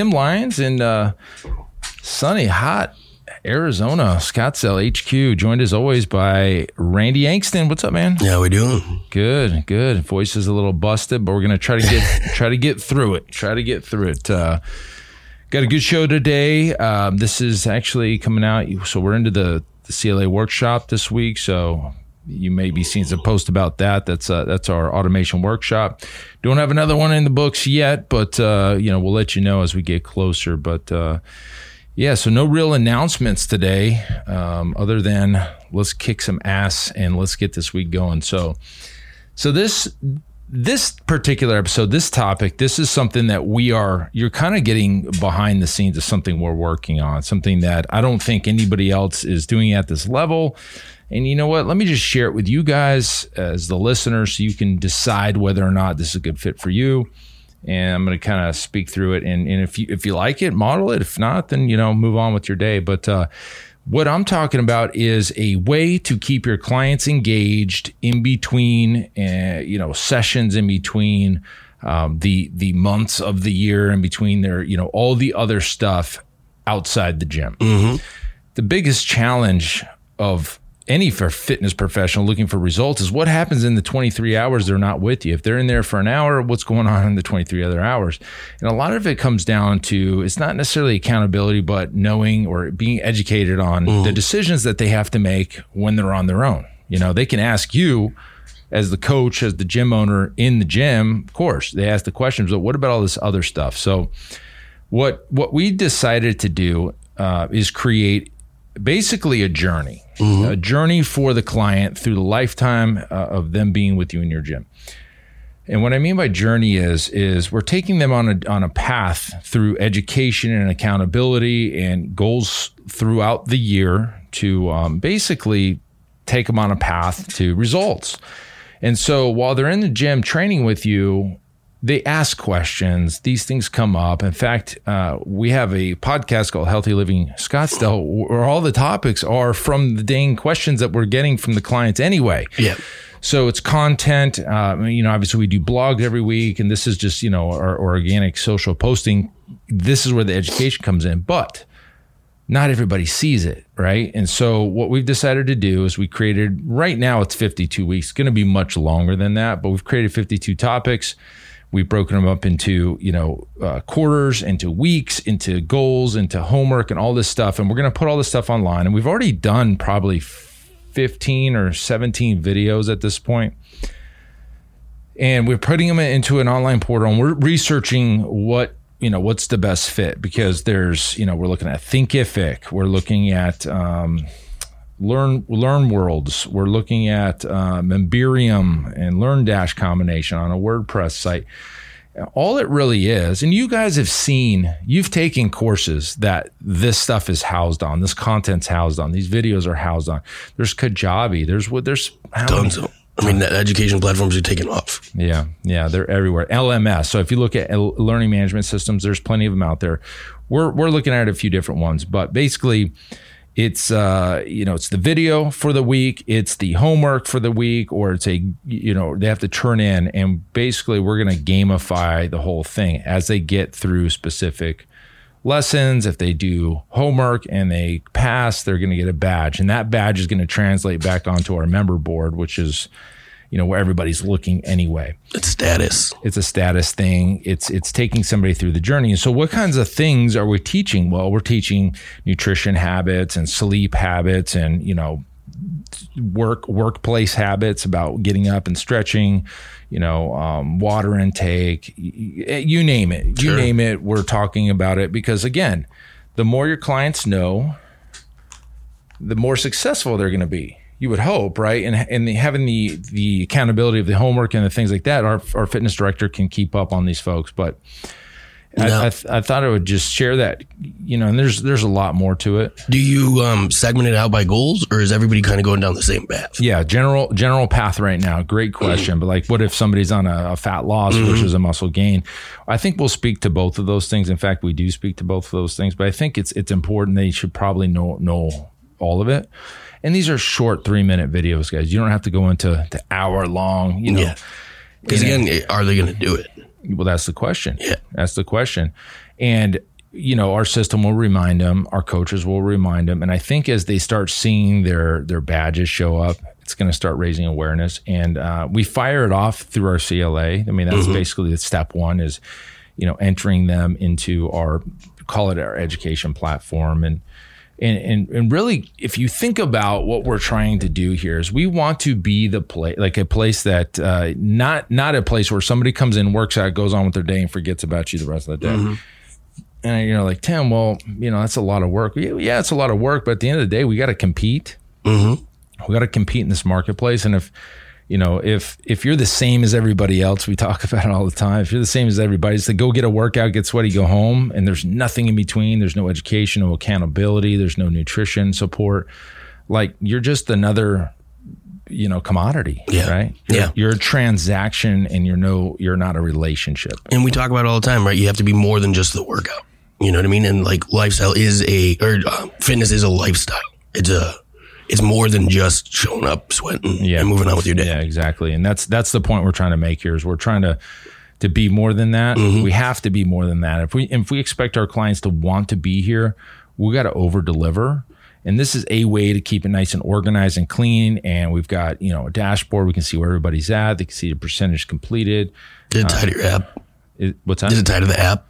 Tim Lyons in uh, sunny, hot Arizona, Scottsdale HQ. Joined as always by Randy Angston. What's up, man? Yeah, we doing? Good, good. Voice is a little busted, but we're gonna try to get try to get through it. Try to get through it. Uh, got a good show today. Um, this is actually coming out. So we're into the, the CLA workshop this week. So you may be seeing some post about that. That's uh, that's our automation workshop. Don't have another one in the books yet, but uh, you know we'll let you know as we get closer. But uh, yeah, so no real announcements today, um, other than let's kick some ass and let's get this week going. So, so this this particular episode, this topic, this is something that we are, you're kind of getting behind the scenes of something we're working on, something that I don't think anybody else is doing at this level. And you know what? Let me just share it with you guys as the listeners so you can decide whether or not this is a good fit for you. And I'm going to kind of speak through it. And, and if you if you like it, model it. If not, then you know move on with your day. But uh, what I'm talking about is a way to keep your clients engaged in between, uh, you know, sessions in between um, the the months of the year, in between their you know all the other stuff outside the gym. Mm-hmm. The biggest challenge of any for fitness professional looking for results is what happens in the 23 hours they're not with you. If they're in there for an hour, what's going on in the 23 other hours? And a lot of it comes down to it's not necessarily accountability, but knowing or being educated on the decisions that they have to make when they're on their own. You know, they can ask you as the coach, as the gym owner in the gym, of course, they ask the questions, but what about all this other stuff? So what what we decided to do uh, is create basically a journey, mm-hmm. a journey for the client through the lifetime uh, of them being with you in your gym. And what I mean by journey is is we're taking them on a on a path through education and accountability and goals throughout the year to um, basically take them on a path to results. And so while they're in the gym training with you, they ask questions. These things come up. In fact, uh, we have a podcast called Healthy Living Scottsdale, where all the topics are from the dang questions that we're getting from the clients anyway. Yeah. So it's content. Uh, you know, obviously we do blogs every week, and this is just you know our, our organic social posting. This is where the education comes in, but not everybody sees it, right? And so what we've decided to do is we created. Right now it's 52 weeks. It's going to be much longer than that, but we've created 52 topics We've broken them up into, you know, uh, quarters, into weeks, into goals, into homework, and all this stuff. And we're going to put all this stuff online. And we've already done probably 15 or 17 videos at this point. And we're putting them into an online portal and we're researching what you know what's the best fit because there's you know we're looking at thinkific we're looking at um, Learn Learn Worlds. We're looking at uh, Memberium and LearnDash combination on a WordPress site. All it really is, and you guys have seen, you've taken courses that this stuff is housed on, this content's housed on, these videos are housed on. There's Kajabi. There's what there's tons of. I mean, the education platforms are taking off. Yeah, yeah, they're everywhere. LMS. So if you look at learning management systems, there's plenty of them out there. We're we're looking at a few different ones, but basically it's uh you know it's the video for the week it's the homework for the week or it's a you know they have to turn in and basically we're going to gamify the whole thing as they get through specific lessons. If they do homework and they pass they're going to get a badge and that badge is going to translate back onto our member board which is you know, where everybody's looking anyway. It's status. It's a status thing. It's it's taking somebody through the journey. And so what kinds of things are we teaching? Well, we're teaching nutrition habits and sleep habits and, you know, work workplace habits about getting up and stretching, you know, um, water intake, you name it. You name it, we're talking about it because again, the more your clients know, the more successful they're going to be you would hope, right? And and the, having the the accountability of the homework and the things like that, our our fitness director can keep up on these folks. But I, No. I, th- I thought I would just share that, you know, and there's there's a lot more to it. Do you um, segment it out by goals, or is everybody kind of going down the same path? Yeah, general general path right now. Great question. But like, what if somebody's on a, a fat loss versus a muscle gain? I think we'll speak to both of those things. In fact, we do speak to both of those things. But I think it's it's important they should probably know know all of it. And these are short three minute videos, guys. You don't have to go into the hour long. You know, Yeah. Because again, are they going to do it? well, that's the question. Yeah. That's the question. And, you know, our system will remind them, our coaches will remind them. And I think as they start seeing their their badges show up, it's going to start raising awareness. And uh, we fire it off through our CLA. I mean, that's basically the step one is, you know, entering them into our call it our education platform and and, and and really if you think about what we're trying to do here is we want to be the place like a place that uh, not not a place where somebody comes in works out goes on with their day and forgets about you the rest of the day. And you're like tim well you know that's a lot of work. Yeah, yeah it's a lot of work but at the end of the day we got to compete. Mm-hmm. we got to compete in this marketplace. And if you know if if you're the same as everybody else we talk about it all the time if you're the same as everybody it's like go get a workout get sweaty go home and there's nothing in between there's no education no accountability there's no nutrition support like you're just another you know commodity Yeah. right you're, Yeah. you're a transaction and you're no you're not a relationship And we talk about it all the time, right? You have to be more than just the workout. You know what I mean? And like lifestyle is a, or uh, fitness is a lifestyle. It's a, it's more than just showing up, sweating, Yeah. and moving on with your day. Yeah, exactly. And that's that's the point we're trying to make here is we're trying to to be more than that. Mm-hmm. We have to be more than that. If we if we expect our clients to want to be here, we got to over deliver. And this is a way to keep it nice and organized and clean. And we've got you know a dashboard. We can see where everybody's at. They can see the percentage completed. Did it tie to your app? It- what's that? Did it tie to the app?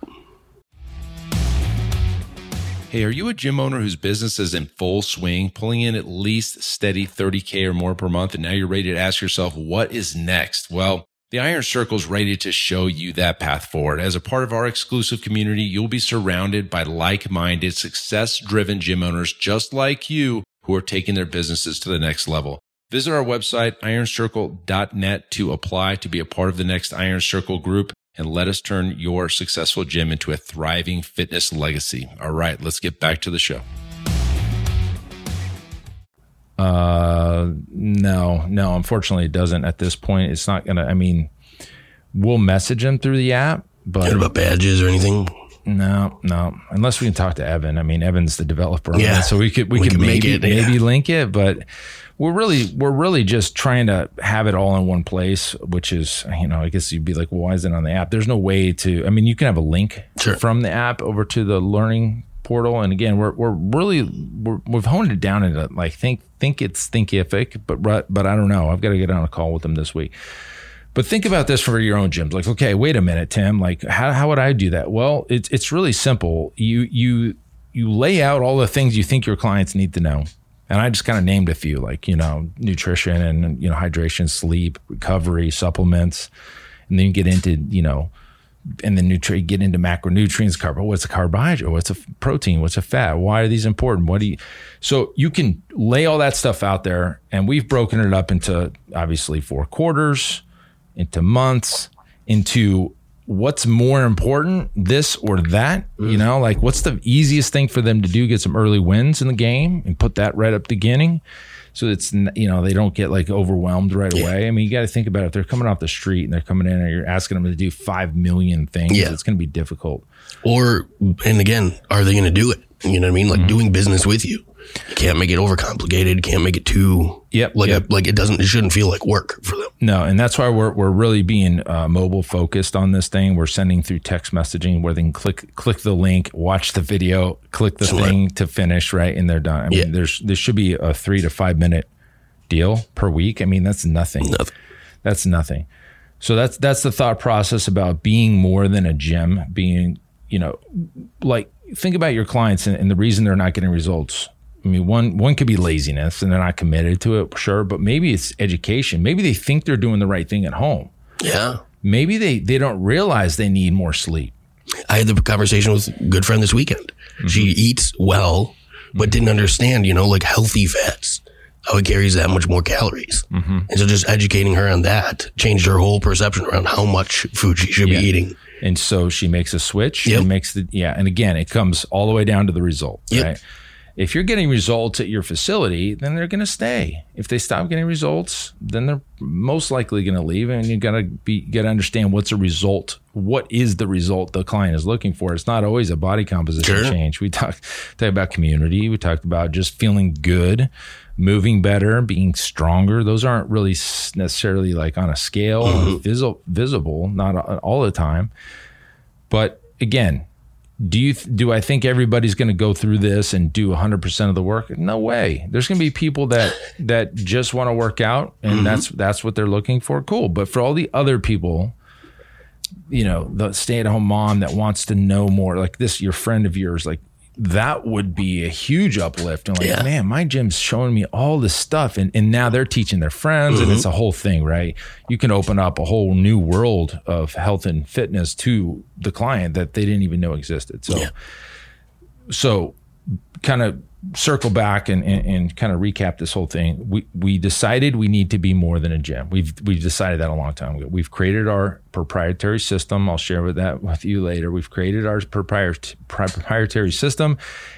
Hey, are you a gym owner whose business is in full swing, pulling in at least steady 30K or more per month, and now you're ready to ask yourself, what is next? Well, the Iron Circle is ready to show you that path forward. As a part of our exclusive community, you'll be surrounded by like minded, success driven gym owners just like you who are taking their businesses to the next level. Visit our website, ironcircle.net, to apply to be a part of the next Iron Circle group and let us turn your successful gym into a thriving fitness legacy. All right, let's get back to the show. Uh, no, no. Unfortunately, it doesn't at this point. It's not gonna. I mean, we'll message them through the app, but about badges or anything? No, no. Unless we can talk to Evan. I mean, Evan's the developer. Yeah. it, so we could we, We could can make maybe it, yeah. maybe link it, but we're really we're really just trying to have it all in one place. Which is, you know, I guess you'd be like, well, why is it on the app? There's no way to. I mean, you can have a link Sure. from the app over to the learning portal, and again, we're we're really we're, we've honed it down into like think think it's thinkific, but but I don't know. I've got to get on a call with them this week. But think about this for your own gyms. Like, okay, wait a minute, Tim. Like, how, how would I do that? Well, it's it's really simple. You you you lay out all the things you think your clients need to know, and I just kind of named a few, like you know, nutrition and you know, hydration, sleep, recovery, supplements, and then you get into you know, and then nutri- get into macronutrients, carb. Oh, what's a carbohydrate? Oh, what's a protein? What's a fat? Why are these important? What do you? So you can lay all that stuff out there, and we've broken it up into obviously four quarters, into months, into what's more important, this or that. You know, like what's the easiest thing for them to do? Get some early wins in the game and put that right up the beginning. So it's you know they don't get like overwhelmed right away. I mean, you got to think about it. if they're coming off the street and they're coming in and you're asking them to do five million things. Yeah. It's going to be difficult. Or, and again, are they going to do it? You know what I mean? Mm-hmm. Like doing business with you. Can't make it overcomplicated. Can't make it too, Yep, like, yep. A, like it doesn't, it shouldn't feel like work for them. No, and that's why we're we're really being uh, mobile focused on this thing. We're sending through text messaging where they can click click the link, watch the video, click the Smart. thing to finish, right, and they're done. I mean, Yeah. there's there should be a three to five minute deal per week. I mean, that's nothing. Nothing. That's nothing. So that's that's the thought process about being more than a gym. Being, you know, like think about your clients and, and the reason they're not getting results. I mean, one one could be laziness and they're not committed to it, sure, but maybe it's education. Maybe they think they're doing the right thing at home. Yeah. Maybe they they don't realize they need more sleep. I had the conversation with a good friend this weekend. She Mm-hmm. eats well, but didn't understand, you know, like healthy fats. how it carries that much more calories. Mm-hmm. And so just educating her on that changed her whole perception around how much food she should Yeah. be eating. And so she makes a switch Yep. and makes the yeah. And again, it comes all the way down to the result. Yep. Right. If you're getting results at your facility, then they're going to stay. If they stop getting results, then they're most likely going to leave. And you got to be got to understand what's a result. What is the result the client is looking for? It's not always a body composition Sure. change. We talked talked about community. We talked about just feeling good, moving better, being stronger. Those aren't really necessarily like on a scale, mm-hmm. visible, visible, not all the time. But again, do you th- do I think everybody's going to go through this and do 100% of the work? No way. There's going to be people that that just want to work out and mm-hmm. that's that's what they're looking for. Cool. But for all the other people, you know, the stay-at-home mom that wants to know more, like this your friend of yours like that would be a huge uplift. And like, Yeah. man, my gym's showing me all this stuff. And, and now they're teaching their friends and it's mm-hmm. a whole thing, right? You can open up a whole new world of health and fitness to the client that they didn't even know existed. So, Yeah. so kind of circle back and, and, and kind of recap this whole thing. We we decided we need to be more than a gym. We've we've decided that a long time ago. We've created our proprietary system. I'll share with that with you later. We've created our proprietary proprietary system,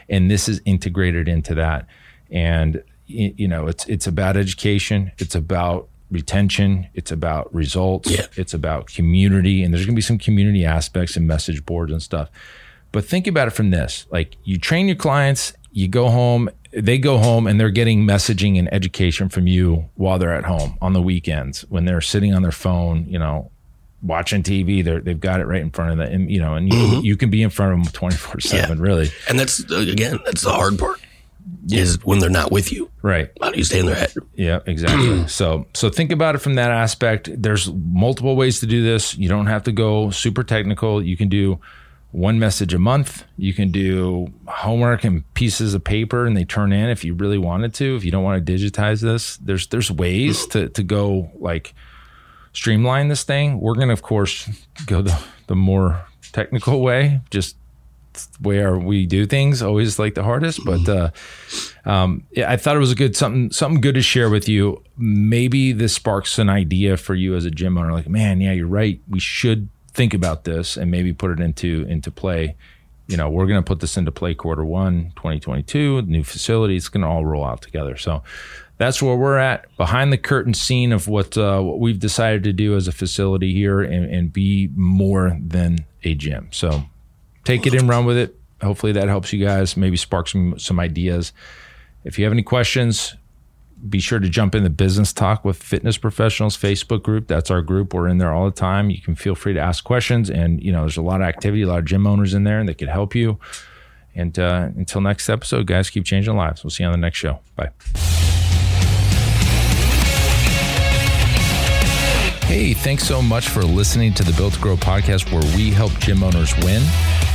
and this is integrated into that. And you know, it's it's about education. It's about retention. It's about results. Yeah. It's about community, and there's going to be some community aspects and message boards and stuff. But think about it from this like you train your clients, you go home, they go home and they're getting messaging and education from you while they're at home on the weekends when they're sitting on their phone, you know, watching TV. They're, they've got it right in front of them, and, you know, and you, mm-hmm. you can be in front of them 24 7, really. And that's, again, that's the hard part is when they're not with you. Right. How do you stay in their head? Yeah, exactly. so so think about it from that aspect. There's multiple ways to do this. You don't have to go super technical. You can do one message a month. You can do homework and pieces of paper and they turn in if you really wanted to. If you don't want to digitize this, there's there's ways to to go like streamline this thing. We're gonna of course go the the more technical way, just where we do things always like the hardest but uh um yeah, i thought it was a good something something good to share with you maybe this sparks an idea for you as a gym owner like man yeah you're right we should think about this and maybe put it into into play you know we're going to put this into play quarter one 2022 new facility it's going to all roll out together so that's where we're at behind the curtain scene of what uh, what we've decided to do as a facility here and, and be more than a gym so take it and run with it. Hopefully that helps you guys, maybe spark some some ideas. If you have any questions, be sure to jump in the business talk with fitness professionals Facebook group. That's our group. We're in there all the time. You can feel free to ask questions, and you know there's a lot of activity, a lot of gym owners in there, and they could help you. And uh, until next episode, guys, keep changing lives. We'll see you on the next show. Bye. Hey, thanks so much for listening to the Built to Grow podcast where we help gym owners win.